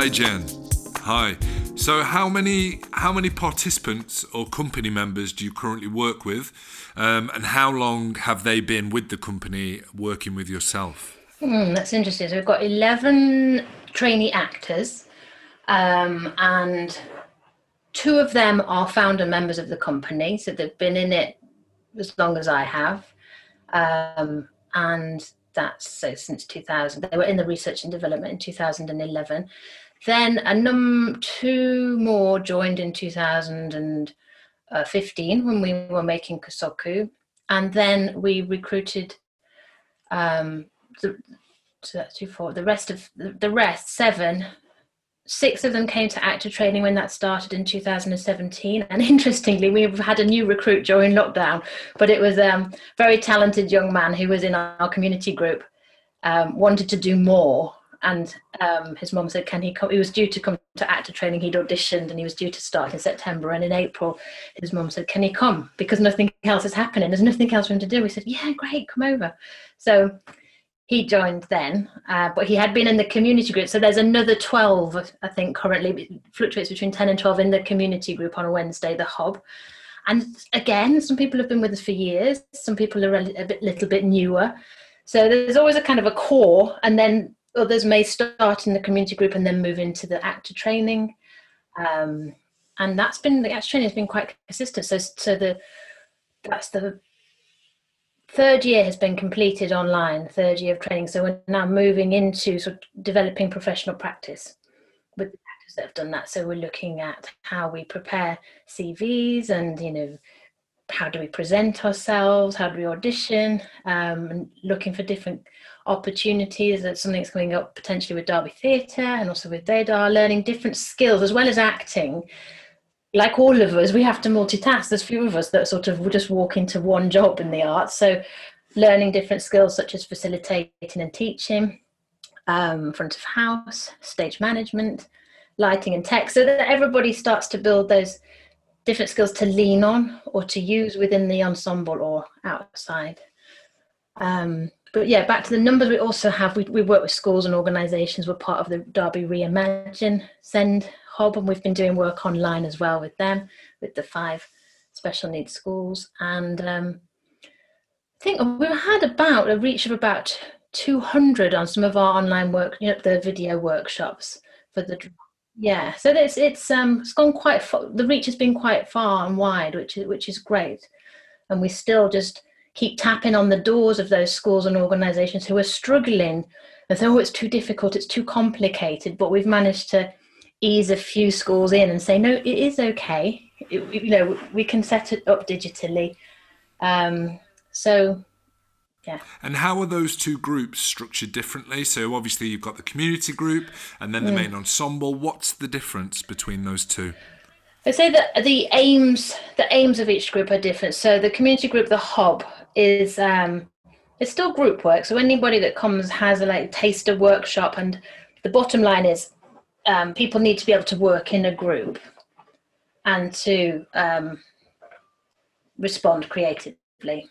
Hi, Jen. Hi. So, how many how many participants or company members do you currently work with, um, and how long have they been with the company working with yourself? Hmm, that's interesting. So we've got eleven trainee actors, um, and two of them are founder members of the company. So they've been in it as long as I have, um, and that's so since 2000. They were in the research and development in 2011. Then a num two more joined in 2015 when we were making Kosoku, and then we recruited um, the two four. The rest of the, the rest seven six of them came to actor training when that started in 2017 and interestingly we've had a new recruit during lockdown but it was a um, very talented young man who was in our community group um, wanted to do more and um, his mom said can he come? He was due to come to actor training. He'd auditioned and he was due to start in september. And in april his mom said can he come? Because nothing else is happening. There's nothing else for him to do. We said yeah great come over. So he joined then, uh, but he had been in the community group. So there's another 12, I think, currently. Fluctuates between 10 and 12 in the community group on a Wednesday, the hub. And again, some people have been with us for years, some people are a bit, little bit newer. So there's always a kind of a core, and then others may start in the community group and then move into the actor training. Um, and that's been the actor training has been quite consistent. So, so the that's the third year has been completed online, third year of training. So we're now moving into sort of developing professional practice with the actors that have done that. So we're looking at how we prepare CVs and, you know, how do we present ourselves? How do we audition? Um, and looking for different opportunities. That's something that's coming up potentially with Derby Theatre and also with Déda, learning different skills as well as acting like all of us, we have to multitask. There's few of us that sort of just walk into one job in the arts. So, learning different skills such as facilitating and teaching, um, front of house, stage management, lighting and tech, so that everybody starts to build those different skills to lean on or to use within the ensemble or outside. Um, but yeah, back to the numbers, we also have, we, we work with schools and organisations. We're part of the Derby Reimagine SEND hub and we've been doing work online as well with them with the five special needs schools and um, i think we've had about a reach of about 200 on some of our online work you know the video workshops for the yeah so it's it's um it's gone quite far, the reach has been quite far and wide which is which is great and we still just keep tapping on the doors of those schools and organizations who are struggling and say oh it's too difficult it's too complicated but we've managed to ease a few schools in and say, no, it is okay. It, you know, we can set it up digitally. Um, so, yeah. And how are those two groups structured differently? So obviously you've got the community group and then the mm. main ensemble. What's the difference between those two? I say that the aims the aims of each group are different. So the community group, the hub, is um, it's still group work. So anybody that comes has a like taster workshop, and the bottom line is um, people need to be able to work in a group and to um, respond creatively.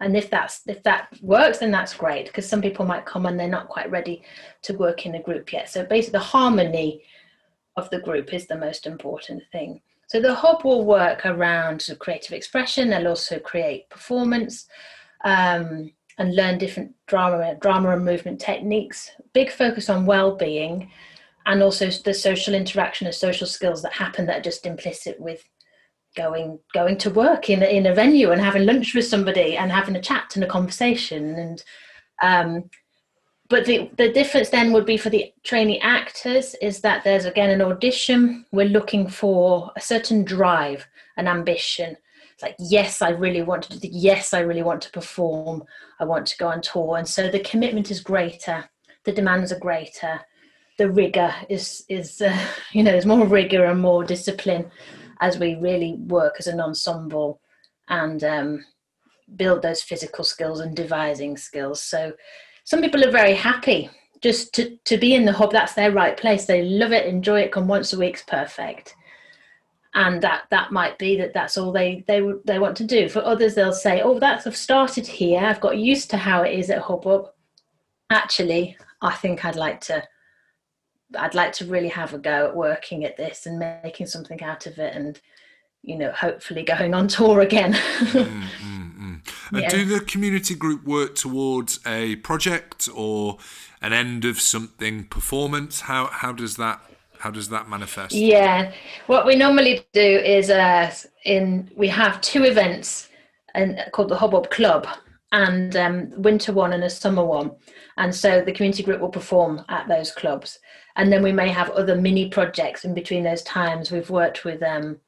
And if that's if that works, then that's great because some people might come and they're not quite ready to work in a group yet. So basically, the harmony of the group is the most important thing. So the hub will work around creative expression. They'll also create performance um, and learn different drama, drama and movement techniques. Big focus on well-being and also the social interaction and social skills that happen that are just implicit with going going to work in a, in a venue and having lunch with somebody and having a chat and a conversation and um, but the, the difference then would be for the trainee actors is that there's again an audition. We're looking for a certain drive an ambition. It's like yes i really want to do yes i really want to perform. I want to go on tour. And so the commitment is greater. The demands are greater. The rigor is is uh, you know there's more rigor and more discipline as we really work as an ensemble and um, build those physical skills and devising skills. So some people are very happy just to, to be in the hub. That's their right place. They love it enjoy it come once a week's perfect. And that that might be that that's all they they they want to do. For others they'll say oh that's i've started here. I've got used to how it is at hub up actually i think i'd like to I'd like to really have a go at working at this and making something out of it and you know hopefully going on tour again. Mm, mm, mm. And yeah. do the community group work towards a project or an end of something performance? How how does that how does that manifest? Yeah. What we normally do is uh in we have two events and called the Hubbub Club and um, winter one and a summer one. And so the community group will perform at those clubs and then we may have other mini projects in between those times. We've worked with um,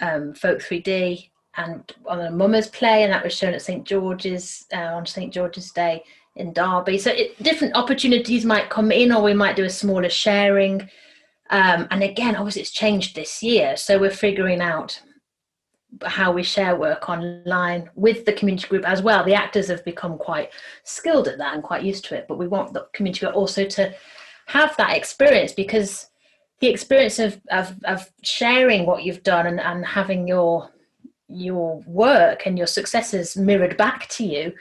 um, folk 3d and on a mummers play and that was shown at st george's uh, on st george's day in derby. So it, different opportunities might come in or we might do a smaller sharing. Um, and again obviously it's changed this year so we're figuring out how we share work online with the community group as well. The actors have become quite skilled at that and quite used to it, but we want the community group also to have that experience because the experience of, of, of sharing what you've done and, and having your your work and your successes mirrored back to you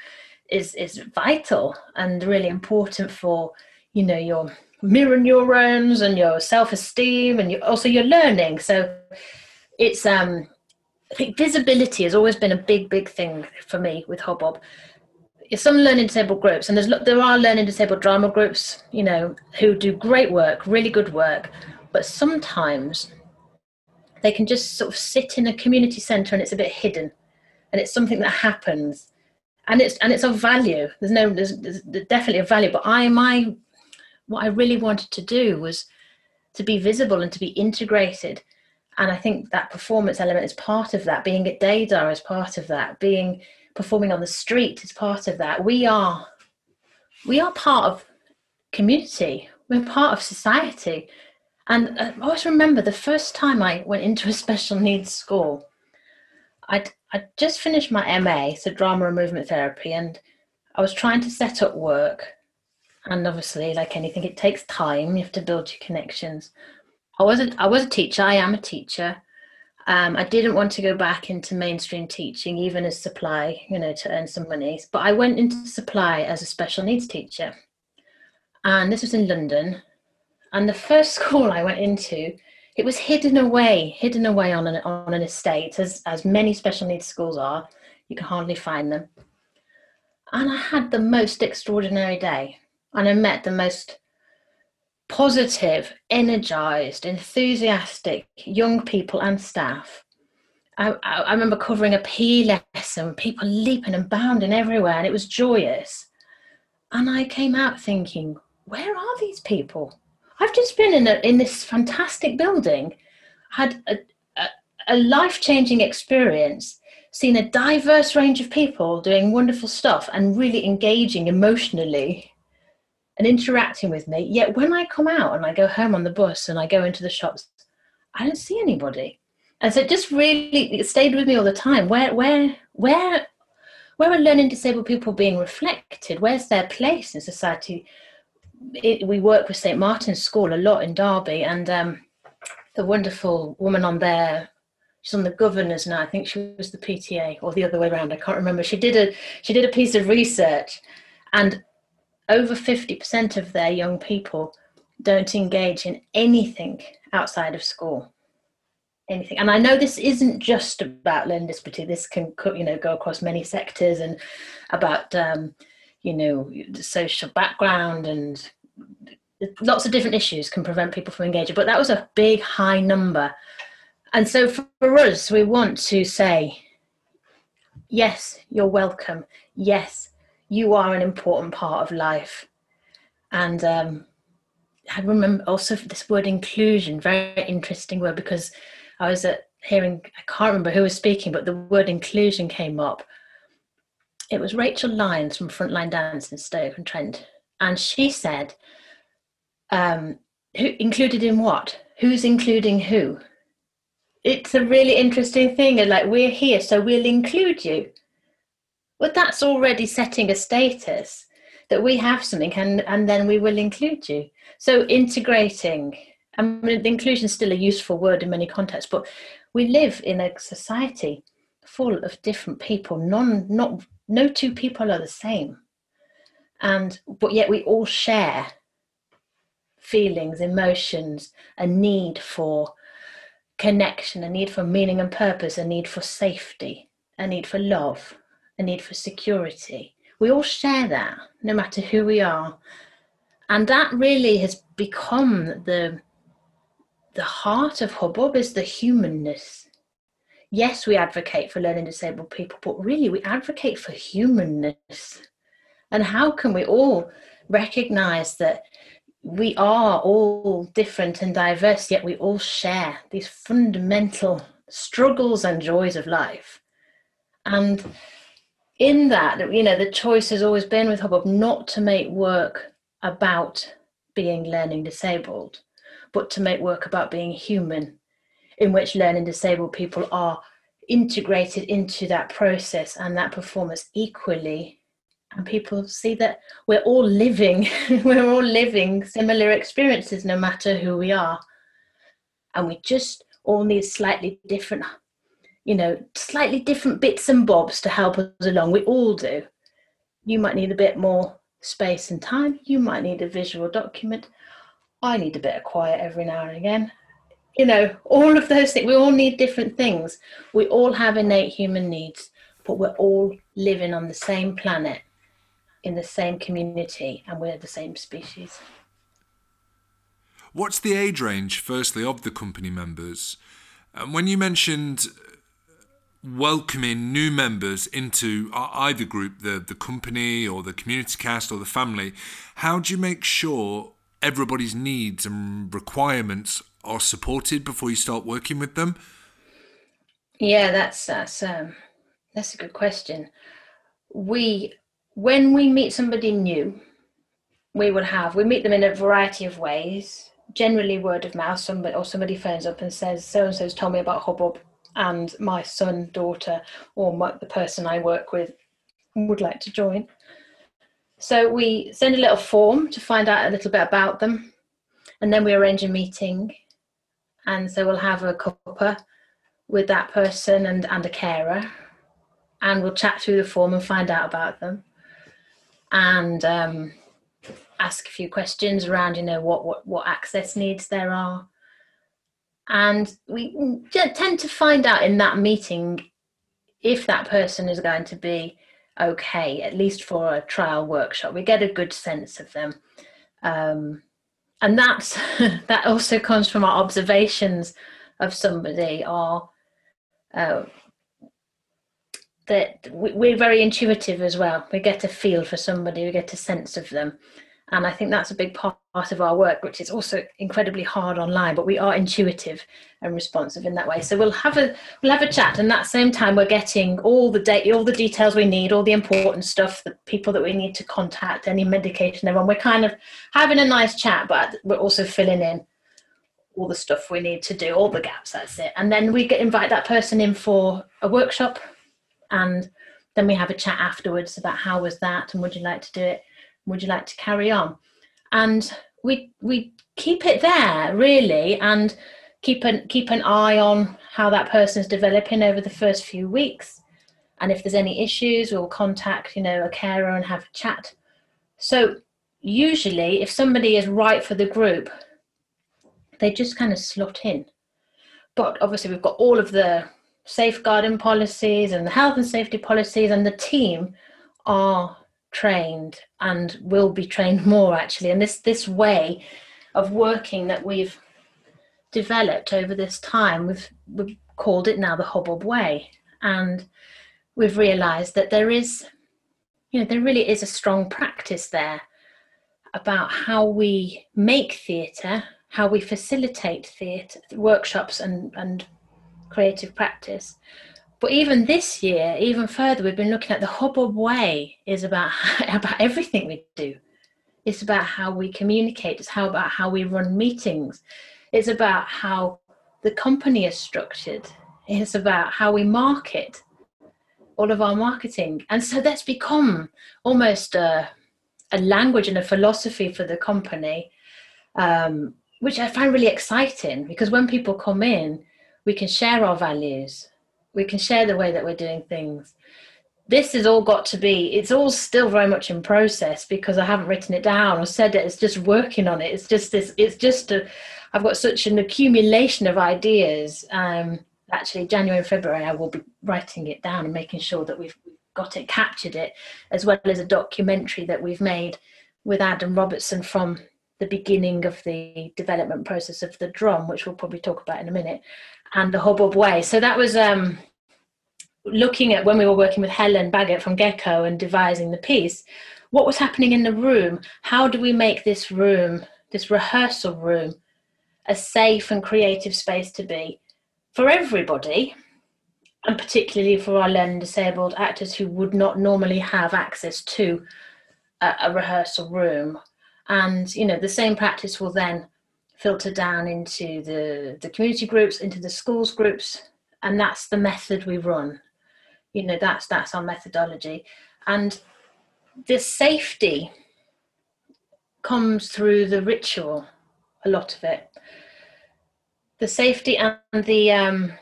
is is vital and really important for you know your mirror neurons and your self-esteem and your, also your learning so it's um I think visibility has always been a big, big thing for me with Hubbub. Some learning disabled groups, and there's there are learning disabled drama groups, you know, who do great work, really good work, but sometimes they can just sort of sit in a community centre and it's a bit hidden, and it's something that happens, and it's and it's of value. There's no, there's, there's definitely a value, but I my what I really wanted to do was to be visible and to be integrated and I think that performance element is part of that. Being at Déda is part of that. Being performing on the street is part of that. We are we are part of community. We're part of society. And uh, I always remember the first time I went into a special needs school, I'd, I'd just finished my MA, so drama and movement therapy, and I was trying to set up work. And obviously, like anything, it takes time. You have to build your connections. I wasn't. I was a teacher. I am a teacher. Um, I didn't want to go back into mainstream teaching, even as supply, you know, to earn some money. But I went into supply as a special needs teacher, and this was in London. And the first school I went into, it was hidden away, hidden away on an on an estate, as as many special needs schools are. You can hardly find them. And I had the most extraordinary day, and I met the most positive, energized, enthusiastic young people and staff. I, I, remember covering a PE lesson, people leaping and bounding everywhere, and it was joyous. And I came out thinking, where are these people? I've just been in, a, in this fantastic building, had a, a, a life changing experience, seen a diverse range of people doing wonderful stuff and really engaging emotionally and interacting with me. Yet when I come out and I go home on the bus and I go into the shops, I don't see anybody. And so it just really it stayed with me all the time. Where where where where are learning disabled people being reflected? Where's their place in society? It, we work with St Martin's School a lot in Derby, and um, the wonderful woman on there, she's on the governors now. I think she was the PTA or the other way around. I can't remember. She did a she did a piece of research, and over 50% of their young people don't engage in anything outside of school. Anything. And i know this isn't just about learning disability this can you know go across many sectors and about um, you know social background and lots of different issues can prevent people from engaging. But that was a big high number. And so for us we want to say yes you're welcome. Yes you are an important part of life. And um, I remember also this word inclusion, very interesting word because I was at hearing, I can't remember who was speaking, but the word inclusion came up. It was Rachel Lyons from Frontline Dance in Stoke-on-Trent. And she said, um, who included in what? Who's including who? It's a really interesting thing. And like, we're here, so we'll include you. But that's already setting a status that we have something and, and then we will include you. So integrating, I mean, inclusion is still a useful word in many contexts, but we live in a society full of different people. None, not, no two people are the same. And, but yet we all share feelings, emotions, a need for connection, a need for meaning and purpose, a need for safety, a need for love, a need for security. We all share that, no matter who we are. And that really has become the the heart of Hubbub is the humanness. Yes, we advocate for learning disabled people, but really we advocate for humanness. And how can we all recognize that we are all different and diverse, yet we all share these fundamental struggles and joys of life. And in that, you know, the choice has always been with Hubbub not to make work about being learning disabled, but to make work about being human, in which learning disabled people are integrated into that process and that performance equally. And people see that we're all living we're all living similar experiences no matter who we are. And we just all need slightly different you know slightly different bits and bobs to help us along. We all do. You might need a bit more space and time. You might need a visual document. I need a bit of quiet every now and again. You know all of those things we all need different things. We all have innate human needs but we're all living on the same planet in the same community and we're the same species. What's the age range, firstly, of the company members? And when you mentioned welcoming new members into either group, the, the company or the community cast or the family, how do you make sure everybody's needs and requirements are supported before you start working with them? Yeah, that's that's um, that's a good question. We when we meet somebody new, we will have we meet them in a variety of ways. Generally, word of mouth. Somebody or somebody phones up and says, "So and so's told me about Hubbub, and my son, daughter, or my, the person I work with would like to join." So we send a little form to find out a little bit about them, and then we arrange a meeting. And so we'll have a cuppa with that person and, and a carer, and we'll chat through the form and find out about them and um, ask a few questions around, you know, what, what, what access needs there are. And we tend to find out in that meeting if that person is going to be okay, at least for a trial workshop. We get a good sense of them. Um, and that's that also comes from our observations of somebody or uh, that we're very intuitive as well. We get a feel for somebody, we get a sense of them. And I think that's a big part of our work, which is also incredibly hard online, but we are intuitive and responsive in that way. So we'll have a we'll have a chat, and that same time we're getting all the data, all the details we need, all the important stuff, the people that we need to contact, any medication everyone. We're kind of having a nice chat, but we're also filling in all the stuff we need to do, all the gaps. That's it. And then we get invite that person in for a workshop and then we have a chat afterwards about how was that and would you like to do it would you like to carry on? And we we keep it there really and keep an keep an eye on how that person is developing over the first few weeks. And if there's any issues we'll contact you know a carer and have a chat. So usually if somebody is right for the group they just kind of slot in. But obviously we've got all of the safeguarding policies and the health and safety policies, and the team are trained and will be trained more actually. And this this way of working that we've developed over this time, we've we've called it now the Hubbub way, and we've realised that there is, you know, there really is a strong practice there about how we make theatre, how we facilitate theatre workshops and and creative practice. But even this year, even further, we've been looking at the Hubbub way is about about everything we do. It's about how we communicate. It's how about how we run meetings. It's about how the company is structured. It's about how we market all of our marketing. And so that's become almost a, a language and a philosophy for the company, um, which I find really exciting because when people come in, we can share our values we can share the way that we're doing things. This has all got to be it's all still very much in process because i haven't written it down or said it. It's just working on it. It's just this it's just a i've got such an accumulation of ideas. Um actually january and february i will be writing it down and making sure that we've got it captured it as well as a documentary that we've made with adam robertson from the beginning of the development process of the drum which we'll probably talk about in a minute and the hubbub way so that was um looking at when we were working with Helen Baggett from Gecko and devising the piece, what was happening in the room? How do we make this room, this rehearsal room, a safe and creative space to be for everybody, and particularly for our learning disabled actors who would not normally have access to a, a rehearsal room? And you know, the same practice will then filter down into the, the community groups, into the schools groups, and that's the method we run. You know that's that's our methodology. And the safety comes through the ritual a lot of it. The safety and the um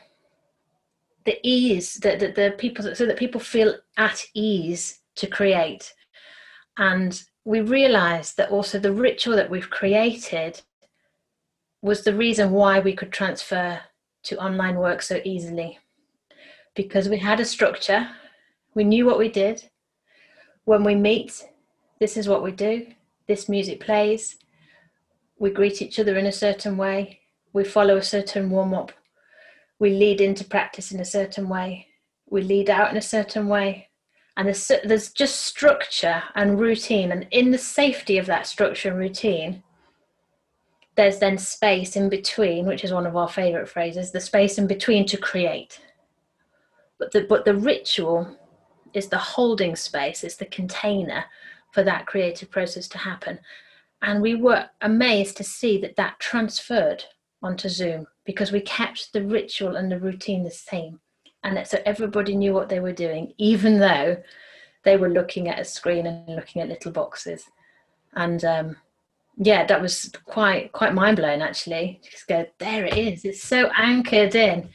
the ease that the, the people so that people feel at ease to create. And we realize that also the ritual that we've created was the reason why we could transfer to online work so easily because we had a structure. We knew what we did. When we meet, this is what we do. This music plays. We greet each other in a certain way. We follow a certain warm up. We lead into practice in a certain way. We lead out in a certain way. And there's, there's just structure and routine. And in the safety of that structure and routine, there's then space in between, which is one of our favorite phrases the space in between to create. But the but the ritual is the holding space it's the container for that creative process to happen. And we were amazed to see that that transferred onto zoom because we kept the ritual and the routine the same. And so everybody knew what they were doing even though they were looking at a screen and looking at little boxes. And um, yeah that was quite quite mind-blowing actually just go there it is it's so anchored in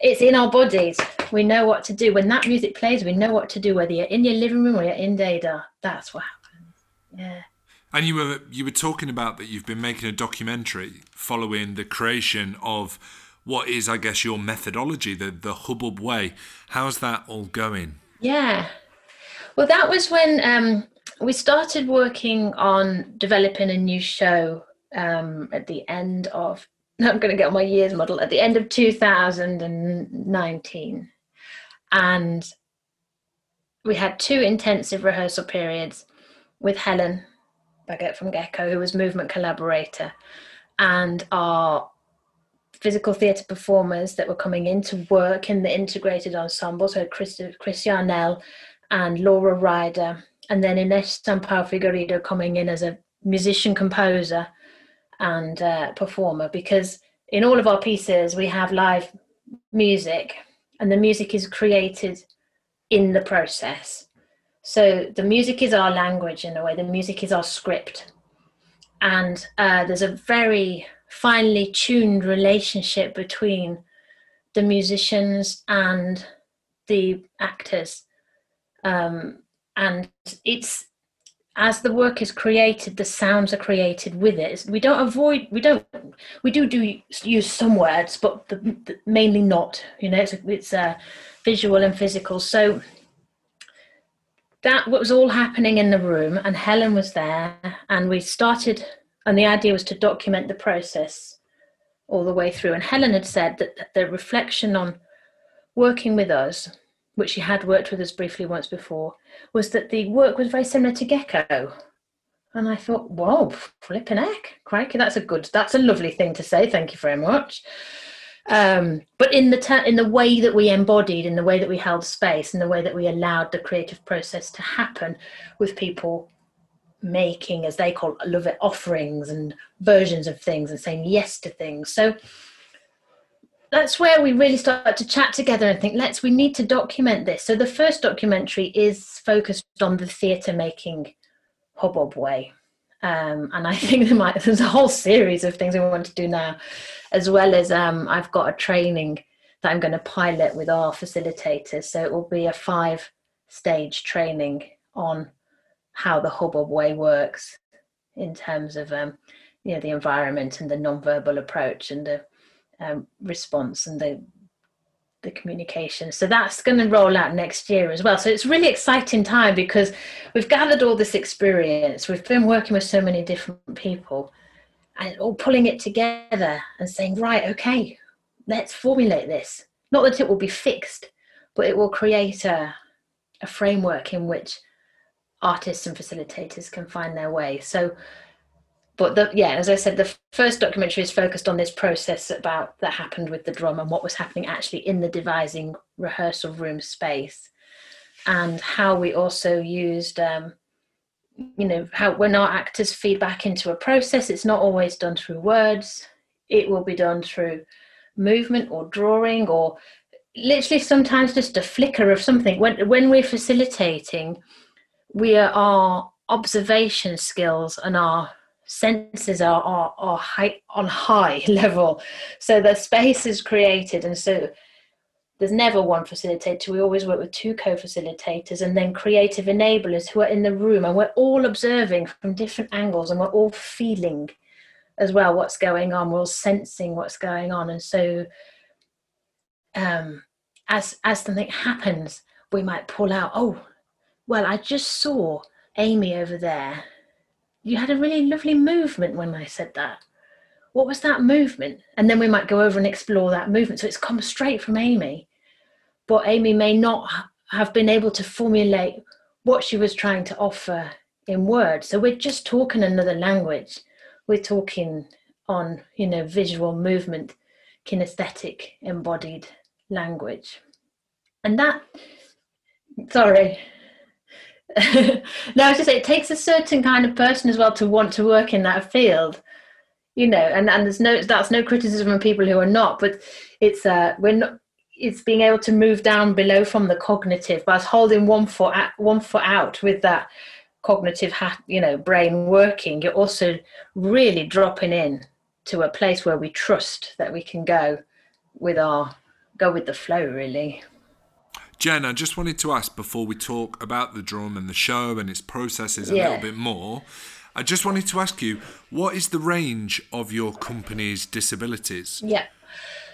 it's in our bodies. We know what to do. When that music plays, we know what to do, whether you're in your living room or you're in Déda. That's what happens. Yeah. And you were you were talking about that you've been making a documentary following the creation of what is, I guess, your methodology, the the Hubbub way. How's that all going? Yeah. Well, that was when um, we started working on developing a new show um, at the end of I'm going to get my years model at the end of 2019. And we had two intensive rehearsal periods with Helen Baggett from Gecko, who was movement collaborator, and our physical theatre performers that were coming in to work in the integrated ensemble. So Chris, Chris Yarnell and Laura Ryder, and then Ines Sampaio Figueiredo coming in as a musician composer and uh, performer because in all of our pieces we have live music and the music is created in the process. So the music is our language in a way the music is our script. And uh, there's a very finely tuned relationship between the musicians and the actors. Um, and it's as the work is created the sounds are created with it. We don't avoid we don't we do do use some words but the, the, mainly not you know it's it's uh, visual and physical. So that was all happening in the room and helen was there and we started and the idea was to document the process all the way through. And helen had said that the reflection on working with us which she had worked with us briefly once before, was that the work was very similar to Gecko. And I thought, whoa, flipping heck, crikey, that's a good, that's a lovely thing to say. Thank you very much. Um, but in the in the way that we embodied, in the way that we held space, in the way that we allowed the creative process to happen, with people making, as they call, love it, offerings and versions of things, and saying yes to things. So that's where we really start to chat together and think let's we need to document this. So the first documentary is focused on the theatre making hubbub way. Um, and i think there might, there's a whole series of things we want to do now as well as um, i've got a training that i'm going to pilot with our facilitators. So it will be a five stage training on how the hubbub way works in terms of um, you know the environment and the non-verbal approach and the um, response and the the communication. So that's going to roll out next year as well. So it's really exciting time because we've gathered all this experience. We've been working with so many different people and all pulling it together and saying, right, okay, let's formulate this. Not that it will be fixed, but it will create a, a framework in which artists and facilitators can find their way. So but the, yeah, as I said, the first documentary is focused on this process about that happened with the drum and what was happening actually in the devising rehearsal room space, and how we also used, um, you know, how when our actors feed back into a process, it's not always done through words. It will be done through movement or drawing or literally sometimes just a flicker of something. When when we're facilitating, we are our observation skills and our senses are, are, are high, on high level. So the space is created, and so there's never one facilitator. We always work with two co facilitators and then creative enablers who are in the room, and we're all observing from different angles and we're all feeling as well what's going on. We're all sensing what's going on. And so, um, as, as something happens, we might pull out, oh, well, I just saw Amy over there you had a really lovely movement when I said that. What was that movement? And then we might go over and explore that movement. So it's come straight from Amy, but Amy may not have been able to formulate what she was trying to offer in words. So we're just talking another language. We're talking on, you know, visual movement, kinesthetic, embodied language. And that, sorry, no, I was just say it takes a certain kind of person as well to want to work in that field, you know. And and there's no that's no criticism of people who are not, but it's uh we're not. It's being able to move down below from the cognitive, but holding one foot at, one foot out with that cognitive, hat, you know, brain working. You're also really dropping in to a place where we trust that we can go with our go with the flow, really. Jen, I just wanted to ask before we talk about the drum and the show and its processes a yeah. little bit more. I just wanted to ask you, what is the range of your company's disabilities? Yeah.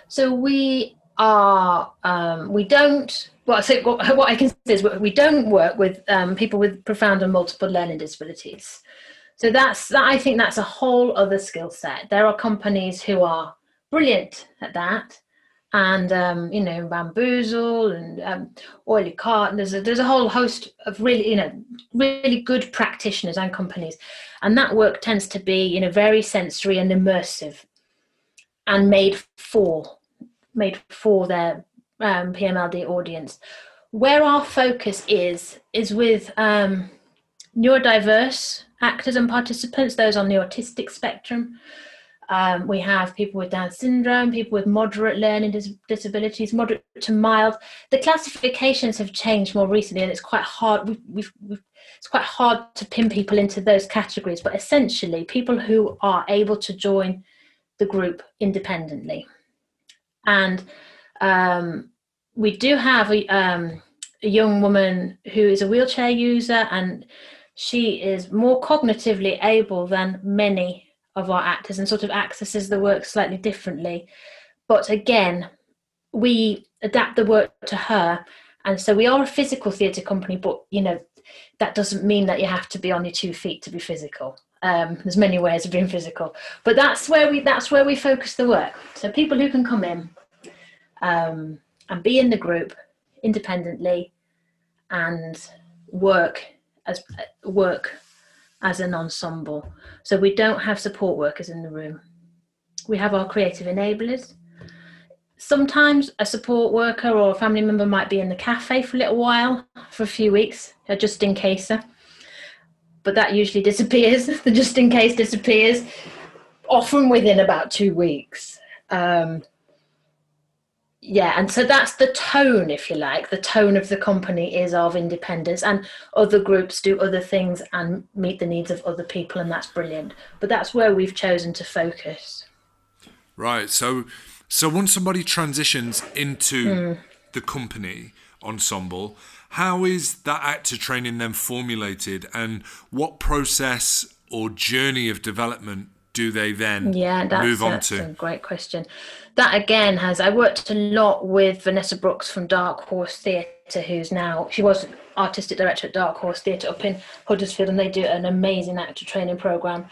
So we are, um, we don't, well, so what, what I can say is we don't work with um, people with profound and multiple learning disabilities. So that's, that, I think that's a whole other skill set. There are companies who are brilliant at that and um, you know bamboozle and um, oily cart. There's a, there's a whole host of really you know really good practitioners and companies, and that work tends to be you know very sensory and immersive, and made for made for their um, PMLD audience. Where our focus is is with um, neurodiverse actors and participants, those on the autistic spectrum. Um, we have people with Down syndrome, people with moderate learning dis- disabilities, moderate to mild. The classifications have changed more recently, and it's quite hard. We've, we've, we've, it's quite hard to pin people into those categories. But essentially, people who are able to join the group independently, and um, we do have a, um, a young woman who is a wheelchair user, and she is more cognitively able than many of our actors and sort of accesses the work slightly differently. But again, we adapt the work to her. And so we are a physical theatre company, but you know, that doesn't mean that you have to be on your two feet to be physical. Um, there's many ways of being physical, but that's where we that's where we focus the work. So people who can come in um, and be in the group independently and work as work as an ensemble. So we don't have support workers in the room. We have our creative enablers. Sometimes a support worker or a family member might be in the cafe for a little while, for a few weeks, a just in case. But that usually disappears. The just in case disappears, often within about two weeks. Um, yeah and so that's the tone if you like the tone of the company is of independence and other groups do other things and meet the needs of other people and that's brilliant but that's where we've chosen to focus right so so once somebody transitions into mm. the company ensemble. How is that actor training then formulated, and what process or journey of development do they then yeah, that's, move on that's to? a great question. That again has I worked a lot with Vanessa Brooks from Dark Horse Theatre, who's now she was artistic director at Dark Horse Theatre up in Huddersfield, and they do an amazing actor training program.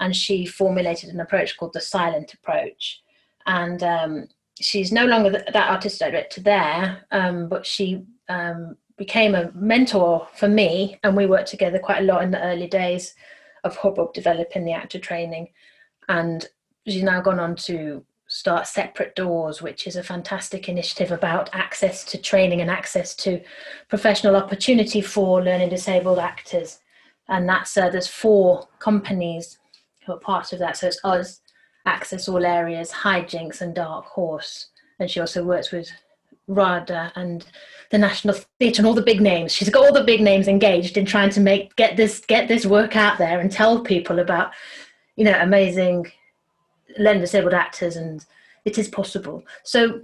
And she formulated an approach called the silent approach, and um, she's no longer that artistic director there, um, but she um, became a mentor for me, and we worked together quite a lot in the early days of Hubbub developing the actor training. And she's now gone on to start Separate Doors, which is a fantastic initiative about access to training and access to professional opportunity for learning disabled actors. And that's uh, there's four companies who are part of that. So it's us, Access All Areas, Hijinx, and Dark Horse. And she also works with RADA and the National Theatre and all the big names. She's got all the big names engaged in trying to make get this get this work out there and tell people about, you know, amazing learning disabled actors and it is possible. So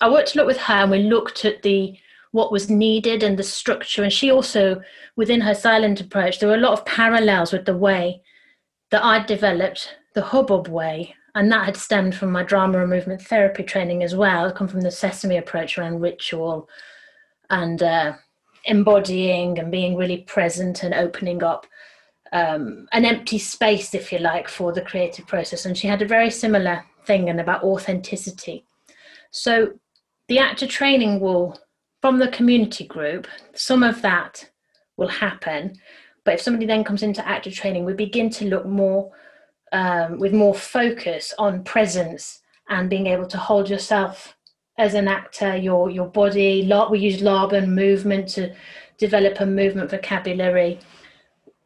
I worked a lot with her and we looked at the what was needed and the structure. And she also, within her silent approach, there were a lot of parallels with the way that I'd developed the hubbub way and that had stemmed from my drama and movement therapy training as well. Come from the sesame approach around ritual and uh, embodying and being really present and opening up um, an empty space, if you like, for the creative process. And she had a very similar thing and about authenticity. So the actor training will, from the community group, some of that will happen. But if somebody then comes into actor training, we begin to look more um, with more focus on presence and being able to hold yourself as an actor, your your body. We use Laban movement to develop a movement vocabulary.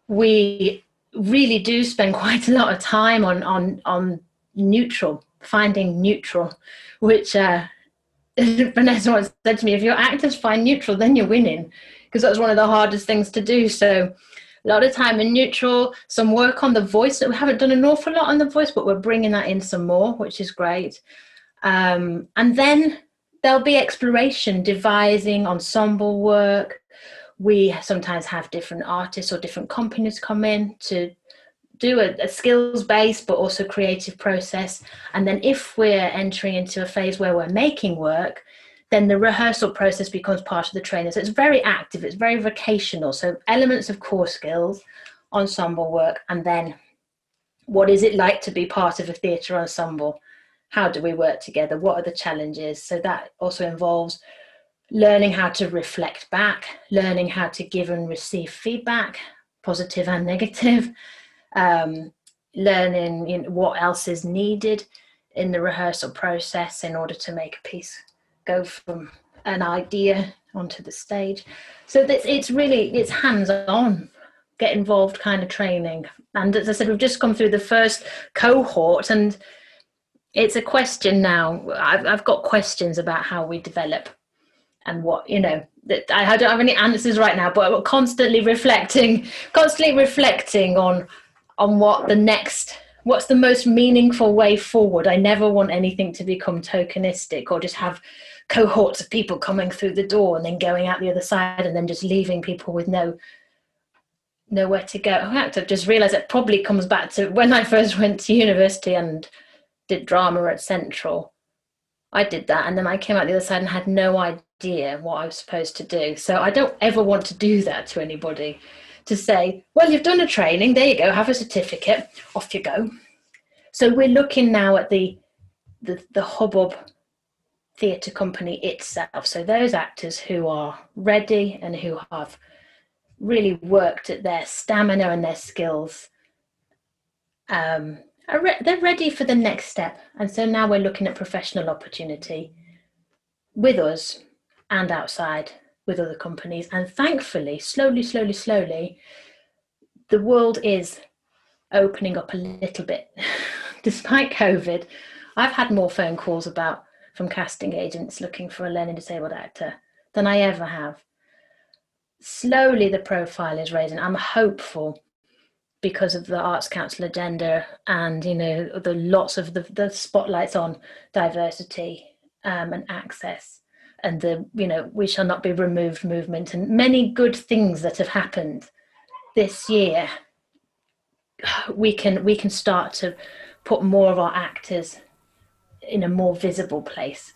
We really do spend quite a lot of time on on on neutral, finding neutral, which uh, Vanessa once said to me, if your actors find neutral, then you're winning, because that's one of the hardest things to do. So a lot of time in neutral, some work on the voice. that We haven't done an awful lot on the voice, but we're bringing that in some more, which is great. Um, and then there'll be exploration, devising, ensemble work. We sometimes have different artists or different companies come in to do a, a skills based but also creative process. And then if we're entering into a phase where we're making work, then the rehearsal process becomes part of the training. So it's very active, it's very vocational. So elements of core skills, ensemble work, and then what is it like to be part of a theatre ensemble? How do we work together? What are the challenges? So that also involves learning how to reflect back, learning how to give and receive feedback, positive and negative, um, learning you know, what else is needed in the rehearsal process in order to make a piece go from an idea onto the stage. So it's, it's really it's hands on, get involved kind of training. And as I said, we've just come through the first cohort, and it's a question now. I've, I've got questions about how we develop and what you know that I don't have any answers right now, but we're constantly reflecting, constantly reflecting on on what the next what's the most meaningful way forward. I never want anything to become tokenistic or just have cohorts of people coming through the door and then going out the other side and then just leaving people with no nowhere to go. I have to just realised it probably comes back to when I first went to university and did drama at Central. I did that and then I came out the other side and had no idea what I was supposed to do. So I don't ever want to do that to anybody to say, well, you've done a training, there you go, have a certificate, off you go. So we're looking now at the the, the hubbub theatre company itself. So those actors who are ready and who have really worked at their stamina and their skills, um, re- they're ready for the next step. And so now we're looking at professional opportunity with us and outside with other companies. And thankfully, slowly, slowly, slowly, the world is opening up a little bit. Despite COVID, I've had more phone calls about from casting agents looking for a learning disabled actor than I ever have. Slowly, the profile is raising. I'm hopeful because of the Arts Council agenda and you know the lots of the, the spotlights on diversity um, and access and the you know we shall not be removed movement and many good things that have happened this year. We can we can start to put more of our actors in a more visible place.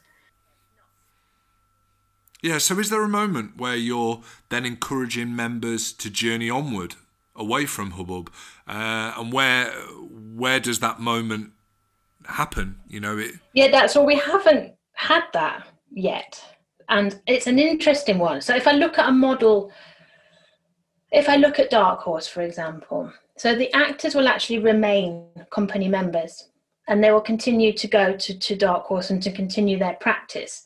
Yeah so is there a moment where you're then encouraging members to journey onward away from hubbub uh, and where where does that moment happen? You know it yeah that's all. We haven't had that yet. And it's an interesting one. So if i look at a model if i look at dark horse for example so the actors will actually remain company members and they will continue to go to, to dark horse and to continue their practice.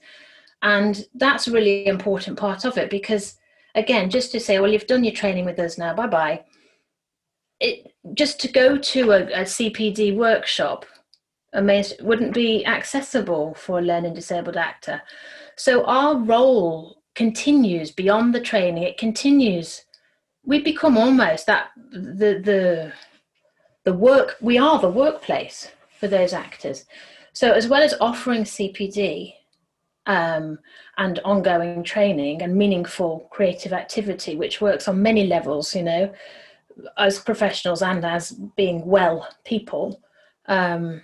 And that's a really important part of it because again just to say well you've done your training with us now bye bye it just to go to a, a cpd workshop wouldn't be accessible for a learning disabled actor. So our role continues beyond the training. It continues. We become almost that the the the work. We are the workplace for those actors. So as well as offering CPD um, and ongoing training and meaningful creative activity, which works on many levels, you know, as professionals and as being well people. Um,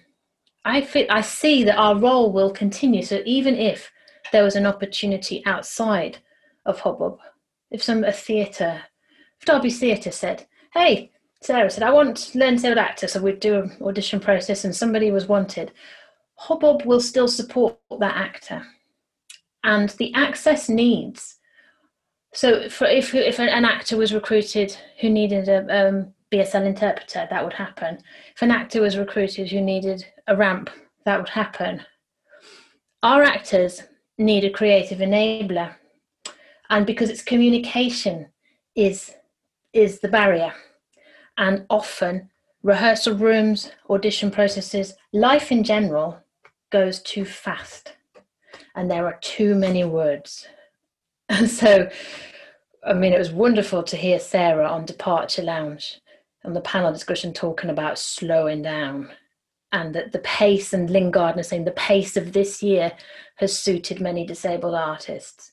I I see that our role will continue. So even if there was an opportunity outside of Hubbub, if some a theatre, if Derby Theatre said, "Hey," Sarah said, "I want to learn to actor," so we'd do an audition process, and somebody was wanted. Hubbub will still support that actor, and the access needs. So, for, if if an actor was recruited who needed a um, BSL interpreter, that would happen. If an actor was recruited who needed a ramp, that would happen. Our actors need a creative enabler, and because it's communication is is the barrier, and often rehearsal rooms, audition processes, life in general goes too fast, and there are too many words, and so. I mean, it was wonderful to hear Sarah on Departure Lounge on the panel discussion talking about slowing down and that the pace and Lyn Gardner saying the pace of this year has suited many disabled artists.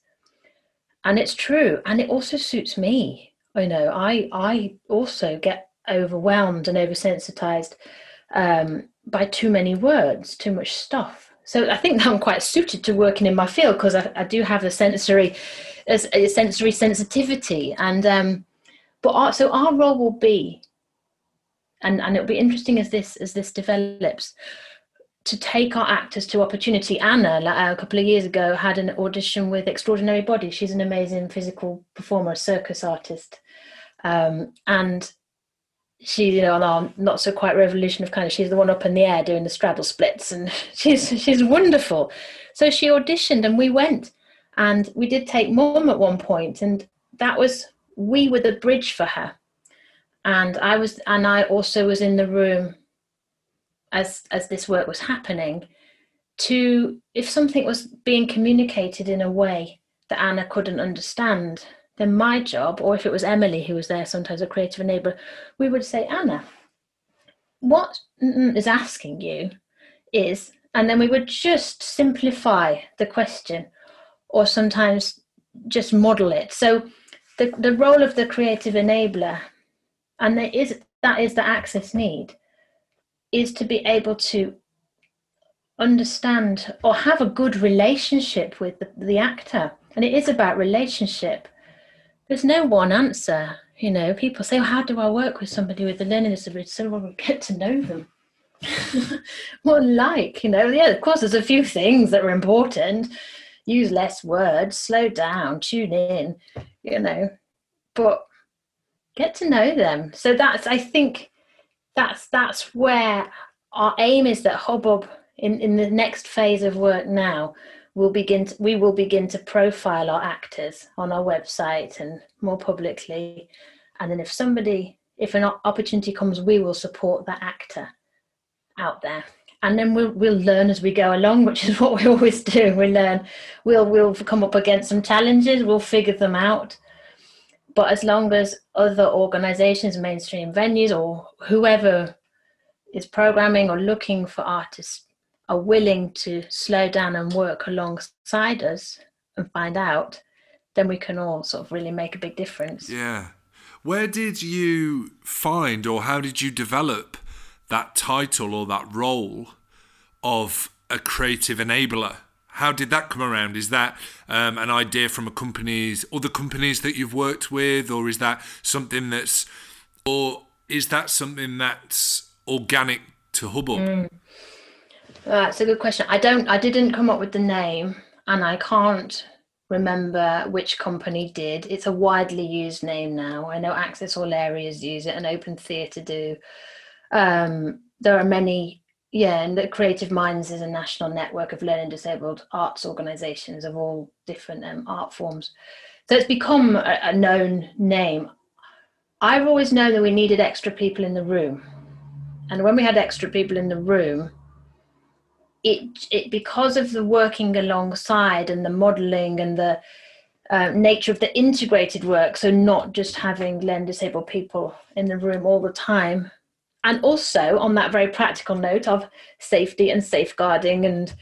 And it's true. And it also suits me. You know, I I also get overwhelmed and oversensitized um, by too many words, too much stuff. So I think that I'm quite suited to working in my field because I, I, do have a sensory, a, sensory sensitivity, and um, but our, so our role will be and and it'll be interesting as this as this develops to take our actors to opportunity. Anna, a couple of years ago, had an audition with Extraordinary Body. She's an amazing physical performer, a circus artist, um, and she, you know, on our not so quite revolution of kind of, she's the one up in the air doing the straddle splits, and she's she's wonderful. So she auditioned, and we went, and we did take mum at one point, and that was we were the bridge for her and I was and I also was in the room as as this work was happening to if something was being communicated in a way that Anna couldn't understand then my job or if it was Emily who was there sometimes a creative enabler we would say Anna what is asking you is and then we would just simplify the question or sometimes just model it. So the, the role of the creative enabler and there is that is the access need is to be able to understand or have a good relationship with the, the actor. And it is about relationship there's no one answer you know. People say well, how do i work with somebody with a learning disability so well, get to know them? What like you know? Yeah of course there's a few things that are important. Use less words slow down tune in you know. But get to know them. So that's i think that's that's where our aim is that hubbub in in the next phase of work now will begin to, we will begin to profile our actors on our website and more publicly. And then if somebody if an opportunity comes we will support that actor out there. And then we'll we'll learn as we go along which is what we always do. We learn we'll we'll come up against some challenges we'll figure them out. But as long as other organizations, mainstream venues, or whoever is programming or looking for artists are willing to slow down and work alongside us, and find out, then we can all sort of really make a big difference. Yeah. Where did you find or how did you develop that title or that role of a creative enabler? How did that come around? Is that um, an idea from a company's other companies that you've worked with, or is that something that's, or is that something that's organic to Hubbub? Mm. That's a good question. I don't. I didn't come up with the name, and I can't remember which company did. It's a widely used name now. I know Access All Areas use it, and Open Theatre do. Um, there are many yeah, and the Creative Minds is a national network of learning disabled arts organisations of all different um, art forms. So it's become a, a known name. I've always known that we needed extra people in the room, and when we had extra people in the room, it it because of the working alongside and the modelling and the uh, nature of the integrated work, so not just having learn disabled people in the room all the time, and also on that very practical note of safety and safeguarding and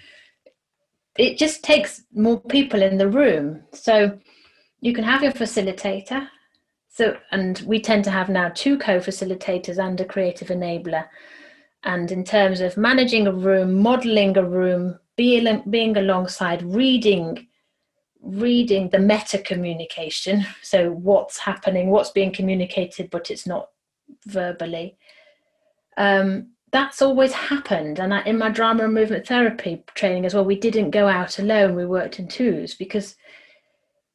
it just takes more people in the room. So you can have your facilitator. So and we tend to have now two co-facilitators and a creative enabler and in terms of managing a room modeling a room being, being alongside reading reading the meta communication so what's happening what's being communicated but it's not verbally um, that's always happened. And I, in my drama and movement therapy training as well, we didn't go out alone, we worked in twos because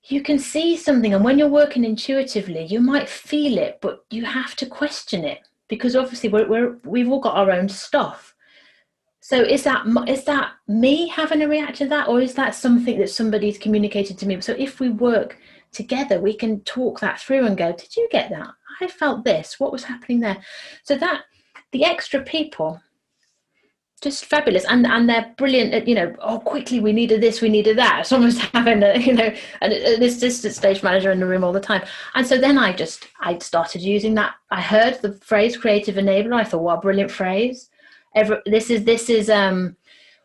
you can see something. And when you're working intuitively, you might feel it, but you have to question it because obviously we're, we're, we've all got our own stuff. So is that is that me having a reaction to that, or is that something that somebody's communicated to me? So if we work together, we can talk that through and go, "Did you get that? I felt this. What was happening there?" So that the extra people just fabulous. And and they're brilliant at you know oh quickly we needed this we needed that. It's almost having a you know an, an assistant stage manager in the room all the time. And so then i just i started using that. I heard the phrase creative enabler. I thought what a brilliant phrase. Every, this is this is um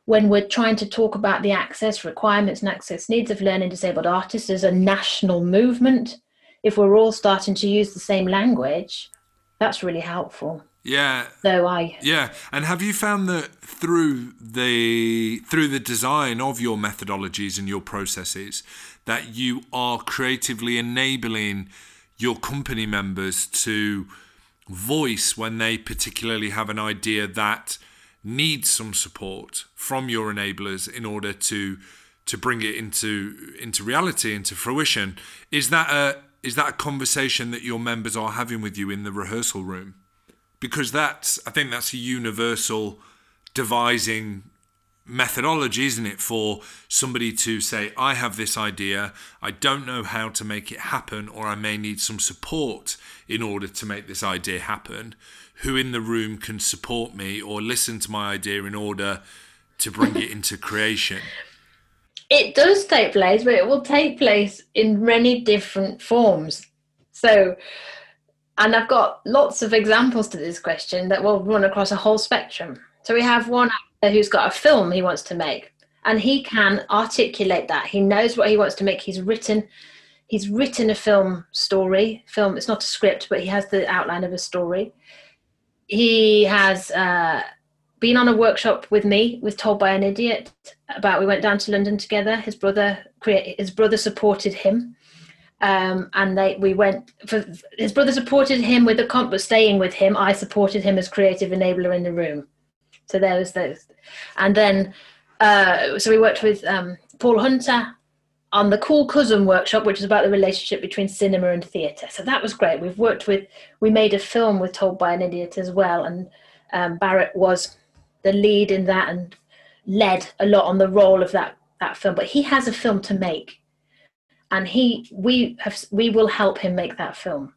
when we're trying to talk about the access requirements and access needs of learning disabled artists as a national movement. If we're all starting to use the same language that's really helpful yeah. So I. Yeah, and have you found that through the through the design of your methodologies and your processes that you are creatively enabling your company members to voice when they particularly have an idea that needs some support from your enablers in order to to bring it into into reality into fruition is that a is that a conversation that your members are having with you in the rehearsal room because that's I think that's a universal devising methodology, isn't it, for somebody to say, I have this idea, I don't know how to make it happen, or I may need some support in order to make this idea happen. Who in the room can support me or listen to my idea in order to bring it into creation? It does take place, but it will take place in many different forms. So, and I've got lots of examples to this question that will run across a whole spectrum. So we have one actor who's got a film he wants to make, and he can articulate that. He knows what he wants to make. He's written, he's written a film story. Film. It's not a script, but he has the outline of a story. He has uh, been on a workshop with me, with Told by an Idiot, about. We went down to London together. His brother, his brother supported him um, and they we went for his brother supported him with the comp but staying with him i supported him as creative enabler in the room. So there was those. And then uh, so we worked with um, paul hunter on the cool cousin workshop which is about the relationship between cinema and theatre. So that was great. We've worked with we made a film with told by an idiot as well and um, barrett was the lead in that and led a lot on the role of that that film. But he has a film to make and he we have we will help him make that film.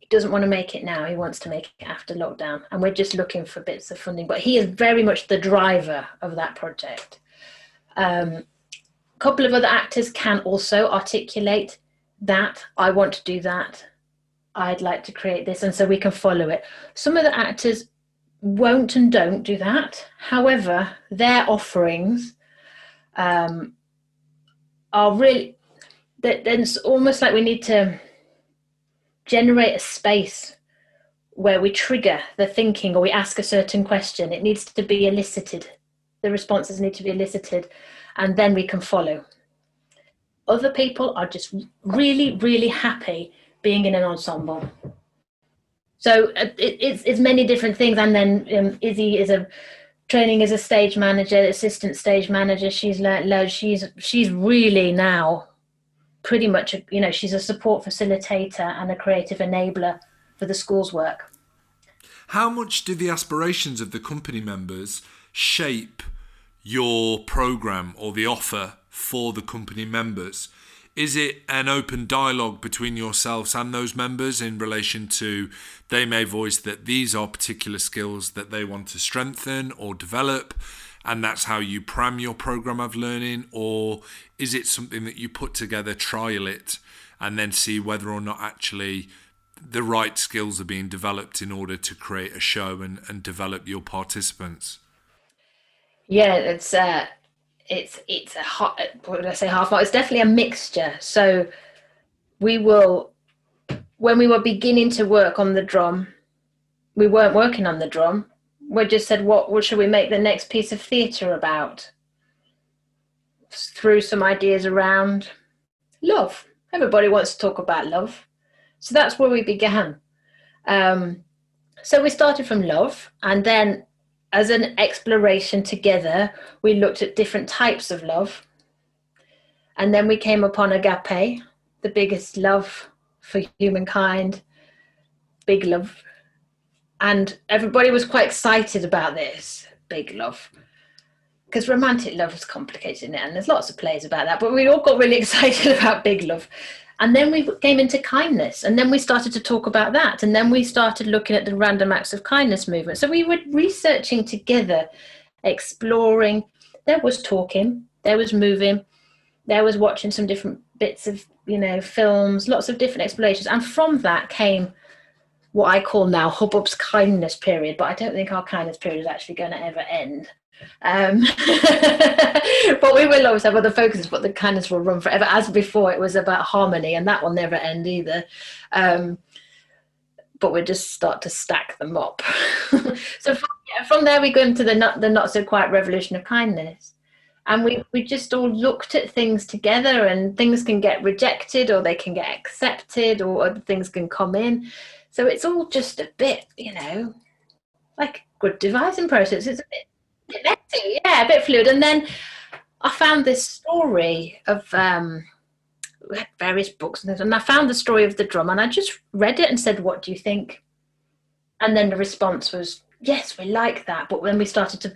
He doesn't want to make it now he wants to make it after lockdown. And we're just looking for bits of funding but he is very much the driver of that project. Um, a couple of other actors can also articulate that i want to do that. I'd like to create this and so we can follow it. Some of the actors won't and don't do that. However their offerings um, are really that then it's almost like we need to generate a space where we trigger the thinking or we ask a certain question. It needs to be elicited. The responses need to be elicited and then we can follow. Other people are just really really happy being in an ensemble. So uh, it, it's, it's many different things and then um, izzy is a training as a stage manager assistant stage manager. She's learned loads she's she's really now pretty much you know she's a support facilitator and a creative enabler for the school's work. How much do the aspirations of the company members shape your program or the offer for the company members? Is it an open dialogue between yourselves and those members in relation to they may voice that these are particular skills that they want to strengthen or develop and that's how you pram your program of learning or is it something that you put together trial it and then see whether or not actually the right skills are being developed in order to create a show and, and develop your participants? Yeah it's uh it's it's a hot what did I say half it's definitely a mixture. So we will when we were beginning to work on the drum we weren't working on the drum we just said what what should we make the next piece of theatre about threw some ideas around love everybody wants to talk about love so that's where we began um, so we started from love and then as an exploration together, we looked at different types of love. And then we came upon agape, the biggest love for humankind, big love. And everybody was quite excited about this big love. Because romantic love is complicated, and there's lots of plays about that, but we all got really excited about big love. And then we came into kindness, and then we started to talk about that. And then we started looking at the random acts of kindness movement. So we were researching together, exploring. There was talking, there was moving, there was watching some different bits of, you know, films, lots of different explorations. And from that came what I call now Hubbub's kindness period, but I don't think our kindness period is actually going to ever end. Um, but we will always have other focuses, but the kindness will run forever. As before, it was about harmony, and that will never end either. Um, but we just start to stack them up. so from, yeah, from, there, we go into the not, the not so quiet revolution of kindness. And we, we just all looked at things together, and things can get rejected, or they can get accepted, or other things can come in. So it's all just a bit, you know, like good devising process. It's a bit messy, yeah, a bit fluid. And then I found this story of um, various books and things, and I found the story of the drum, and I just read it and said, "What do you think?" And then the response was, "Yes, we like that." But when we started to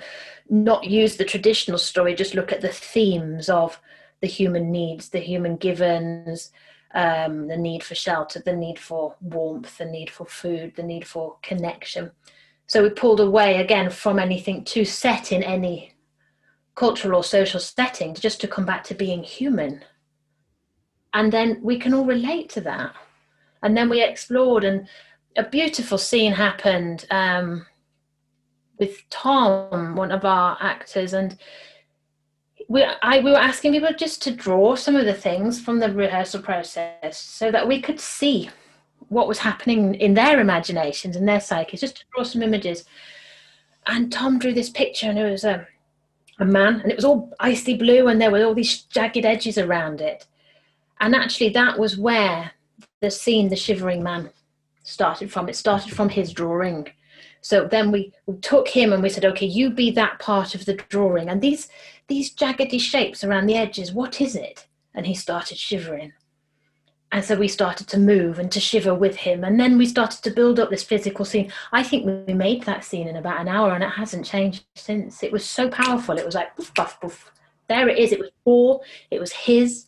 not use the traditional story, just look at the themes of the human needs, the human givens, um, the need for shelter, the need for warmth, the need for food, the need for connection. So we pulled away again from anything too set in any cultural or social setting just to come back to being human. And then we can all relate to that. And then we explored, and a beautiful scene happened um, with Tom, one of our actors, and we, I, we were asking people just to draw some of the things from the rehearsal process so that we could see what was happening in their imaginations and their psyches, just to draw some images. And Tom drew this picture, and it was a, a man, and it was all icy blue, and there were all these jagged edges around it. And actually, that was where the scene, The Shivering Man, started from. It started from his drawing. So then we, we took him and we said, okay, you be that part of the drawing. And these these jaggedy shapes around the edges, what is it? And he started shivering. And so we started to move and to shiver with him. And then we started to build up this physical scene. I think we made that scene in about an hour and it hasn't changed since. It was so powerful. It was like there it is. It was paul it was his.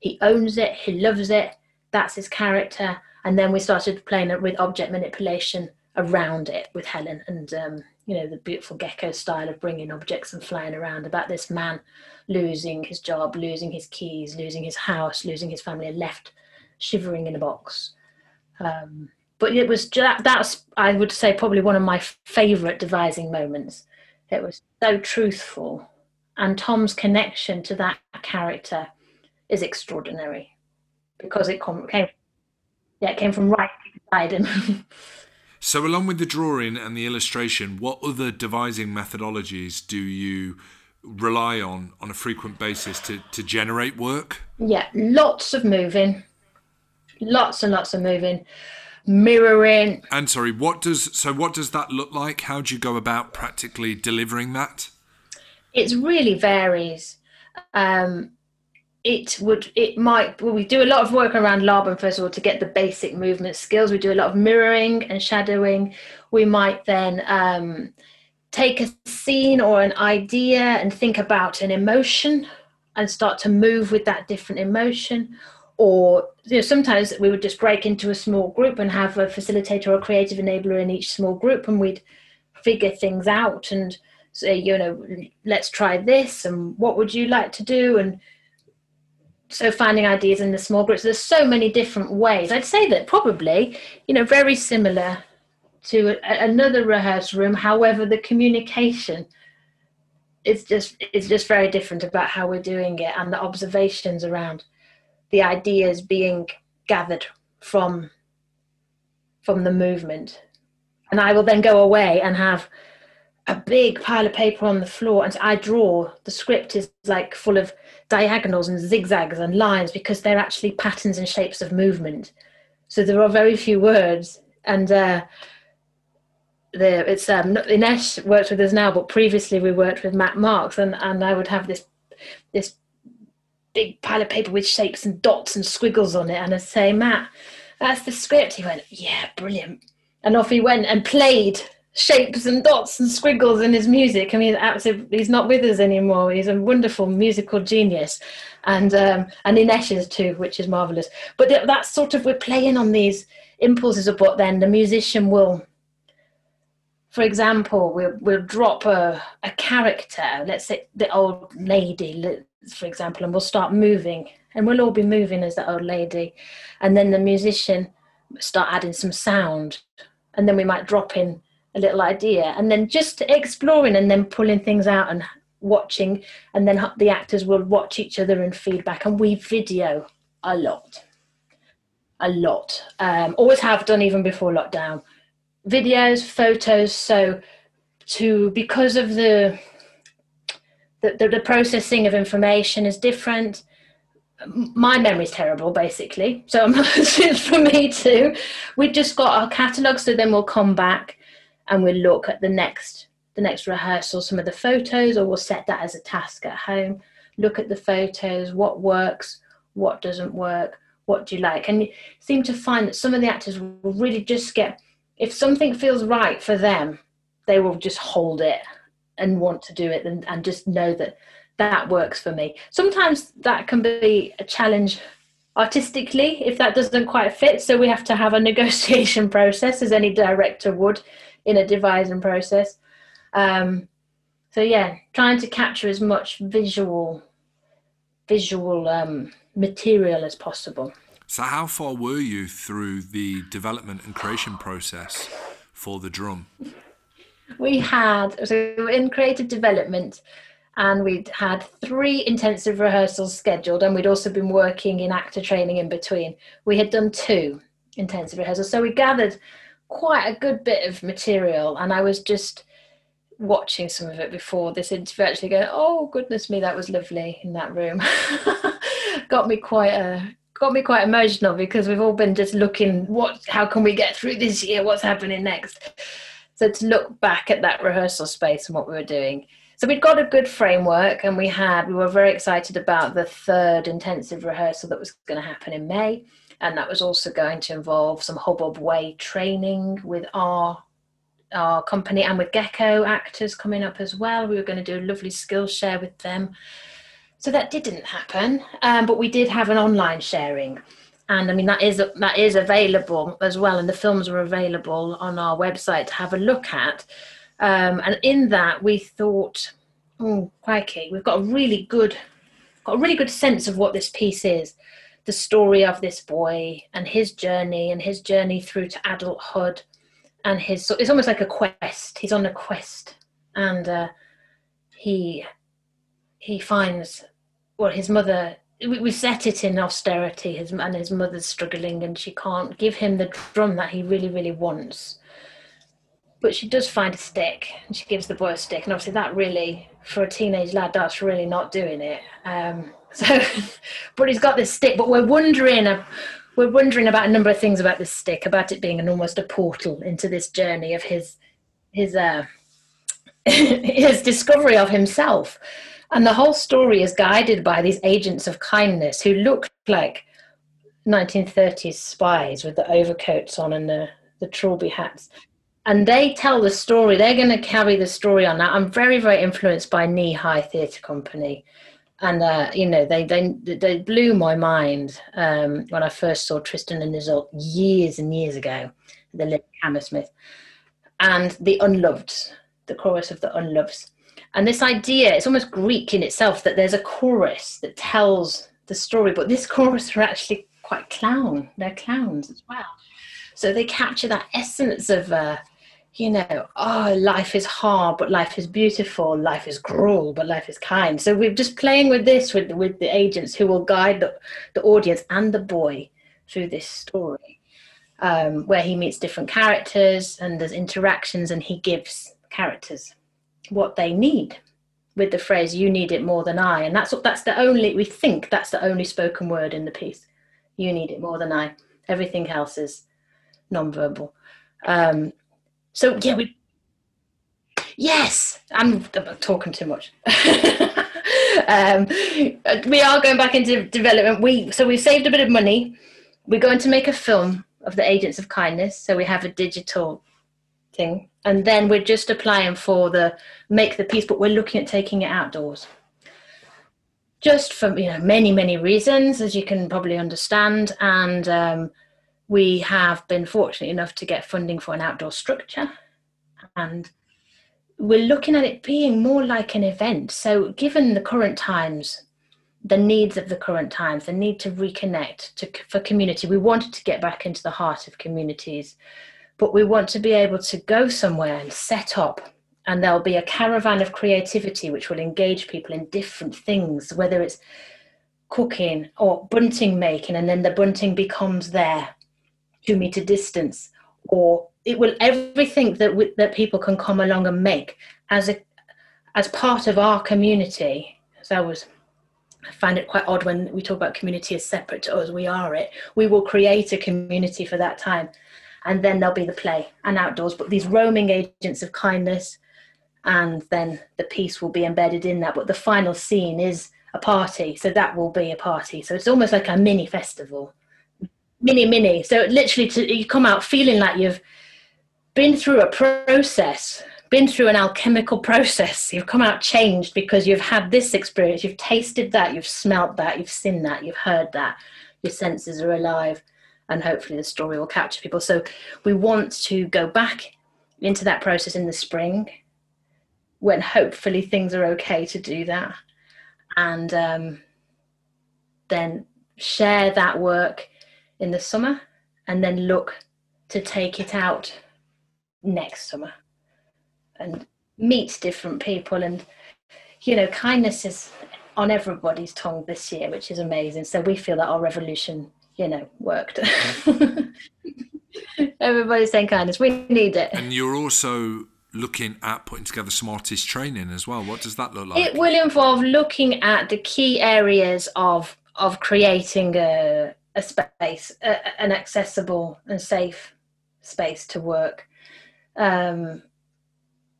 He owns it. He loves it. That's his character. And then we started playing it with object manipulation around it with helen and um, you know the beautiful gecko style of bringing objects and flying around about this man losing his job losing his keys losing his house losing his family and left shivering in a box. Um, but it was that, that's I would say probably one of my favourite devising moments. It was so truthful, and Tom's connection to that character is extraordinary because it came, yeah, it came from right inside him. so, along with the drawing and the illustration, what other devising methodologies do you rely on on a frequent basis to, to generate work? Yeah, lots of moving, lots and lots of moving, mirroring. And sorry, what does so what does that look like? How do you go about practically delivering that? It really varies. Um, it would it might well, we do a lot of work around Laban first of all to get the basic movement skills. We do a lot of mirroring and shadowing. We might then um, take a scene or an idea and think about an emotion and start to move with that different emotion or you know sometimes we would just break into a small group and have a facilitator or a creative enabler in each small group and we'd figure things out and say you know let's try this and what would you like to do and so finding ideas in the small groups there's so many different ways i'd say that probably you know very similar to a, another rehearsal room. However, the communication is just is just very different about how we're doing it, and the observations around the ideas being gathered from from the movement. And I will then go away and have a big pile of paper on the floor and I draw. The script is like full of diagonals and zigzags and lines because they're actually patterns and shapes of movement. So there are very few words. And uh, the it's um Inesh works with us now, but previously we worked with Matt Marks, and and I would have this this big pile of paper with shapes and dots and squiggles on it, and I'd say, Matt, that's the script. He went, yeah, brilliant, and off he went and played shapes and dots and squiggles in his music. I mean, absolutely, he's not with us anymore. He's a wonderful musical genius, and um, and Inesh is too, which is marvelous. But that's sort of we're playing on these impulses of what then the musician will for example, we'll, we'll drop a, a character, let's say the old lady, for example, and we'll start moving, and we'll all be moving as the old lady. And then the musician start adding some sound, and then we might drop in a little idea, and then just exploring and then pulling things out and watching, and then the actors will watch each other and feedback, and we video a lot. A lot. Um, always have done even before lockdown videos, photos. So to because of the the, the, the processing of information is different. My memory is terrible, basically. So it's for me too. We've just got our catalogue, so then we'll come back and we'll look at the next the next rehearsal, some of the photos, or we'll set that as a task at home. Look at the photos, what works, what doesn't work, what do you like, and you seem to find that some of the actors will really just get if something feels right for them, they will just hold it and want to do it and, and just know that that works for me. Sometimes that can be a challenge artistically if that doesn't quite fit. So we have to have a negotiation process, as any director would in a devising process. Um, so yeah, trying to capture as much visual visual um, material as possible. So, how far were you through the development and creation process for the drum? We had, so in creative development, and we'd had three intensive rehearsals scheduled, and we'd also been working in actor training in between. We had done two intensive rehearsals, so we gathered quite a good bit of material, and I was just watching some of it before this interview actually going oh goodness me that was lovely in that room. Got me quite a got me quite emotional because we've all been just looking what how can we get through this year? What's happening next? So to look back at that rehearsal space and what we were doing. So we'd got a good framework and we had we were very excited about the third intensive rehearsal that was going to happen in may and that was also going to involve some hubbub way training with our our company and with gecko actors coming up as well. We were going to do a lovely skill share with them. So that didn't happen, um, but we did have an online sharing, and I mean that is that is available as well, and the films are available on our website to have a look at. Um, and in that, we thought, oh crikey, we've got a really good, got a really good sense of what this piece is, the story of this boy and his journey and his journey through to adulthood, and his so it's almost like a quest. He's on a quest, and uh, he he finds well, his mother we, we set it in austerity. His and his mother's struggling, and she can't give him the drum that he really, really wants. But she does find a stick, and she gives the boy a stick, and obviously that really, for a teenage lad, that's really not doing it. Um, so, but he's got this stick. But we're wondering, we're wondering about a number of things about this stick, about it being an almost a portal into this journey of his, his, uh, his discovery of himself. And the whole story is guided by these agents of kindness who look like 1930s spies with the overcoats on and the, the trilby hats. And they tell the story, they're going to carry the story on Now, I'm very, very influenced by Kneehigh Theatre Company. And, uh, you know, they, they, they blew my mind um, when I first saw Tristan and Isolde years and years ago, the Lyric Hammersmith. And the Unloved, the chorus of the Unloved and this idea, it's almost Greek in itself that there's a chorus that tells the story, but this chorus are actually quite clown. They're clowns as well. So they capture that essence of, uh, you know, oh, life is hard, but life is beautiful. Life is cruel, but life is kind. So we're just playing with this with, with the agents who will guide the, the audience and the boy through this story, um, where he meets different characters and there's interactions and he gives characters what they need with the phrase you need it more than i and that's what that's the only we think that's the only spoken word in the piece you need it more than i everything else is non-verbal um, so yeah we yes i'm, I'm talking too much. Um, we are going back into development. We so we've saved a bit of money. We're going to make a film of the agents of kindness. So we have a digital thing. And then we're just applying for the make the piece but we're looking at taking it outdoors. Just for you know many many reasons as you can probably understand. And um, we have been fortunate enough to get funding for an outdoor structure. And we're looking at it being more like an event. So given the current times the needs of the current times the need to reconnect to, for community we wanted to get back into the heart of communities but we want to be able to go somewhere and set up and there'll be a caravan of creativity which will engage people in different things whether it's cooking or bunting making and then the bunting becomes there two meter distance or it will everything that we, that people can come along and make as a as part of our community as i was I find it quite odd when we talk about community as separate to us. We are it. We will create a community for that time and then there'll be the play and outdoors. But these roaming agents of kindness, and then the piece will be embedded in that. But the final scene is a party, so that will be a party. So it's almost like a mini festival, mini mini. So literally, to, you come out feeling like you've been through a process been through an alchemical process. You've come out changed because you've had this experience, you've tasted that, you've smelt that, you've seen that, you've heard that, your senses are alive and hopefully the story will capture people. So we want to go back into that process in the spring when hopefully things are okay to do that and um, then share that work in the summer and then look to take it out next summer and meet different people and you know kindness is on everybody's tongue this year which is amazing so we feel that our revolution you know, worked. Everybody's saying kindness. We need it. And you're also looking at putting together some artist training as well. What does that look like? It will involve looking at the key areas of of creating a, a space, a, an accessible and safe space to work. Um,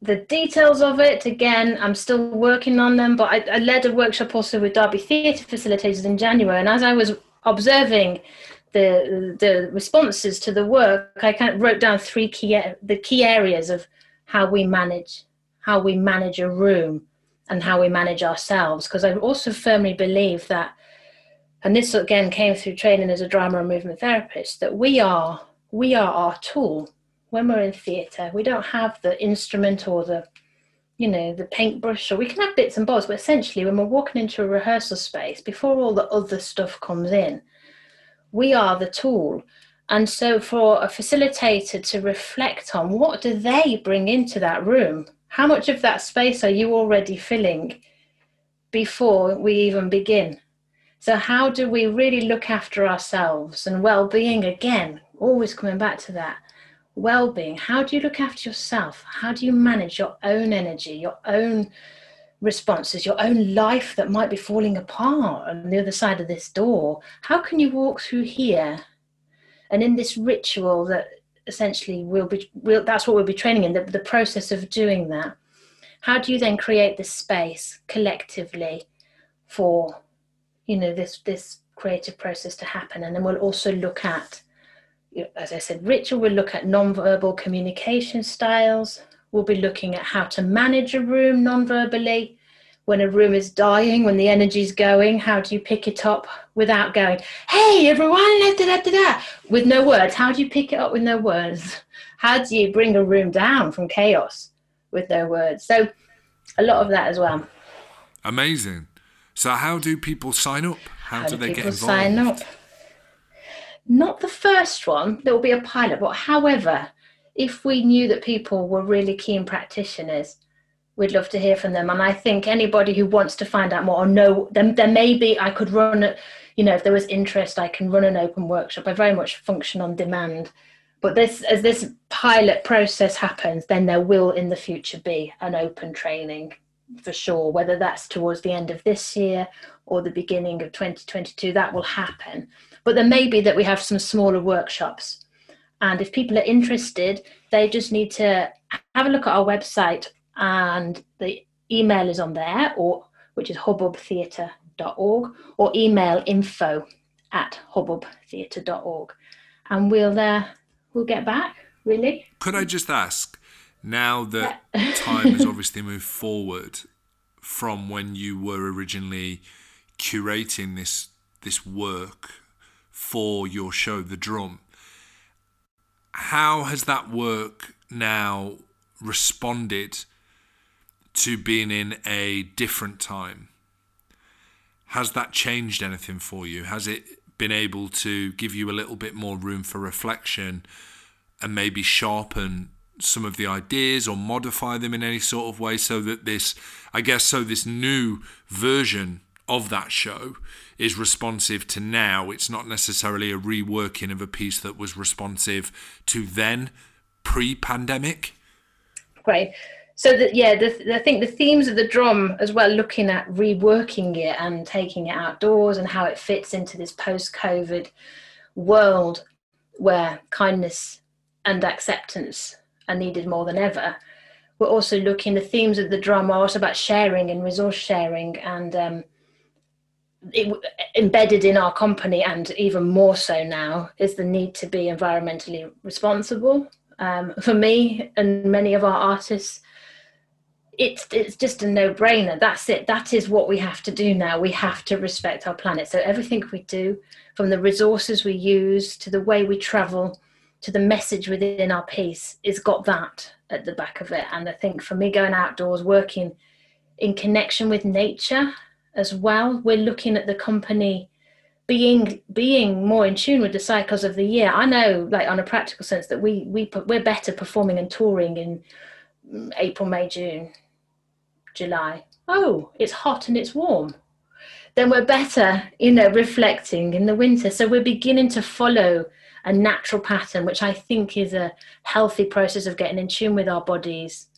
the details of it, again, I'm still working on them, but I, I led a workshop also with Derby Theatre Facilitators in January. And as I was observing the the responses to the work, I kind of wrote down three key the key areas of how we manage how we manage a room and how we manage ourselves. Because I also firmly believe that, and this again came through training as a drama and movement therapist, that we are we are our tool when we're in theatre. We don't have the instrument or the you know, the paintbrush, or we can have bits and bobs, but essentially, when we're walking into a rehearsal space, before all the other stuff comes in, we are the tool. And so, for a facilitator to reflect on what do they bring into that room, how much of that space are you already filling before we even begin? So, how do we really look after ourselves and well being? Again, always coming back to that well being. How do you look after yourself? How do you manage your own energy, your own responses, your own life that might be falling apart on the other side of this door? How can you walk through here? And in this ritual that essentially we'll be, we'll, that's what we'll be training in, the, the process of doing that. How do you then create the space collectively for you know this this creative process to happen. And then we'll also look at as i said ritual we'll look at non-verbal communication styles. We'll be looking at how to manage a room non-verbally. When a room is dying when the energy's going how do you pick it up without going hey everyone da, da, da, da, with no words. How do you pick it up with no words? How do you bring a room down from chaos with no words? So a lot of that as well. Amazing so, how do people sign up? How, how do, do, they get involved? Sign up. Not the first one. There will be a pilot, but however, if we knew that people were really keen practitioners, we'd love to hear from them. And I think anybody who wants to find out more or know, then there may be I could run. You know, if there was interest, I can run an open workshop. I very much function on demand. But this, as this pilot process happens, then there will in the future be an open training for sure, whether that's towards the end of this year or the beginning of 2022, that will happen. But there may be that we have some smaller workshops. And if people are interested, they just need to have a look at our website and the email is on there, or which is hubbubtheatre.org, or email info at hubbubtheatre.org. And we'll uh, we'll get back, really. Could I just ask, now that time has obviously moved forward from when you were originally curating this this work for your show the drum how has that work now responded to being in a different time? Has that changed anything for you? Has it been able to give you a little bit more room for reflection and maybe sharpen some of the ideas or modify them in any sort of way so that this, I guess, so this new version of that show is responsive to now. It's not necessarily a reworking of a piece that was responsive to then, pre pandemic. Great. So that yeah, the, I think the themes of the drum as well, looking at reworking it and taking it outdoors and how it fits into this post-COVID world where kindness and acceptance are needed more than ever. We're also looking, the themes of the drama are also about sharing and resource sharing and um, it, embedded in our company and even more so now is the need to be environmentally responsible. Um, for me and many of our artists, it's it's just a no-brainer. That's it. That is what we have to do now. We have to respect our planet. So everything we do, from the resources we use to the way we travel, to the message within our piece is got that at the back of it. And I think for me, going outdoors, working in connection with nature as well, we're looking at the company being being more in tune with the cycles of the year. I know, like on a practical sense, that we we we're better performing and touring in April, May, June, July. Oh, it's hot and it's warm. Then we're better, you know, reflecting in the winter. So we're beginning to follow a natural pattern, which I think is a healthy process of getting in tune with our bodies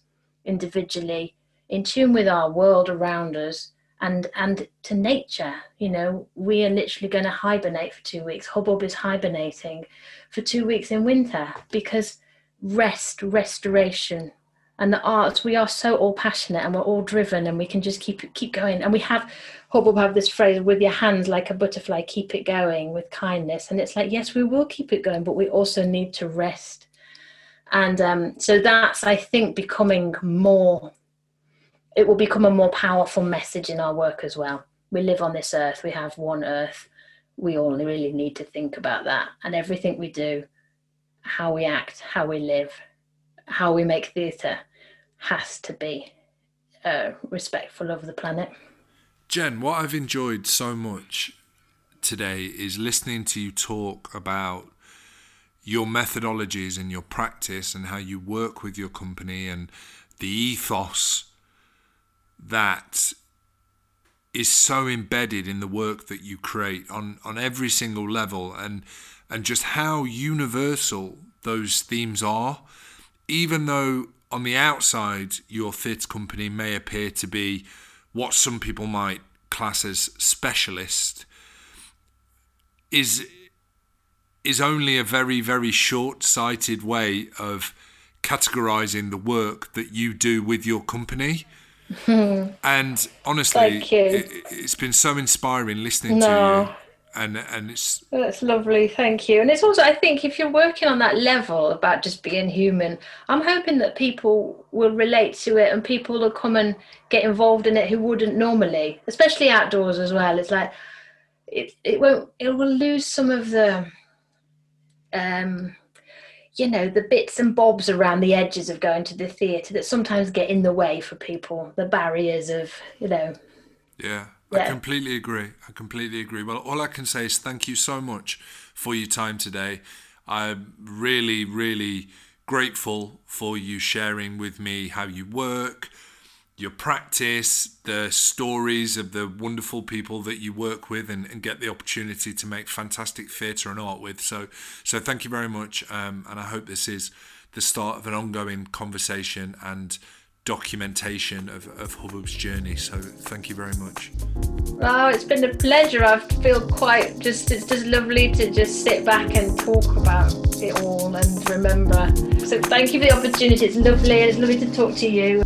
individually, in tune with our world around us, and and to nature. You know, we are literally going to hibernate for two weeks. Hubbub is hibernating for two weeks in winter because rest, restoration, and the arts. We are so all passionate and we're all driven, and we can just keep keep going. And we have Hubbub have this phrase with your hands like a butterfly, keep it going with kindness. And it's like, yes, we will keep it going, but we also need to rest. And um, so that's, I think, becoming more, it will become a more powerful message in our work as well. We live on this earth, we have one earth. We all really need to think about that. And everything we do, how we act, how we live, how we make theatre, has to be uh, respectful of the planet. Jen, what I've enjoyed so much today is listening to you talk about your methodologies and your practice and how you work with your company and the ethos that is so embedded in the work that you create on on every single level and and just how universal those themes are even though on the outside your theatre company may appear to be what some people might class as specialist is is only a very very short-sighted way of categorizing the work that you do with your company. And honestly it, has been so inspiring listening no. to you and and it's that's lovely. Thank you. And it's also i think if you're working on that level about just being human i'm hoping that people will relate to it and people will come and get involved in it who wouldn't normally especially outdoors as well. It's like it it won't it will lose some of the um you know the bits and bobs around the edges of going to the theatre that sometimes get in the way for people the barriers of you know. Yeah I completely agree. I completely agree. Well, all I can say is thank you so much for your time today. I'm really, really grateful for you sharing with me how you work, your practice, the stories of the wonderful people that you work with and, and get the opportunity to make fantastic theatre and art with. So, so thank you very much. Um, and I hope this is the start of an ongoing conversation and documentation of, of Hubbub's journey. So thank you very much. Oh, it's been a pleasure. I feel quite just, it's just lovely to just sit back and talk about it all and remember. So thank you for the opportunity. It's lovely. It's lovely to talk to you.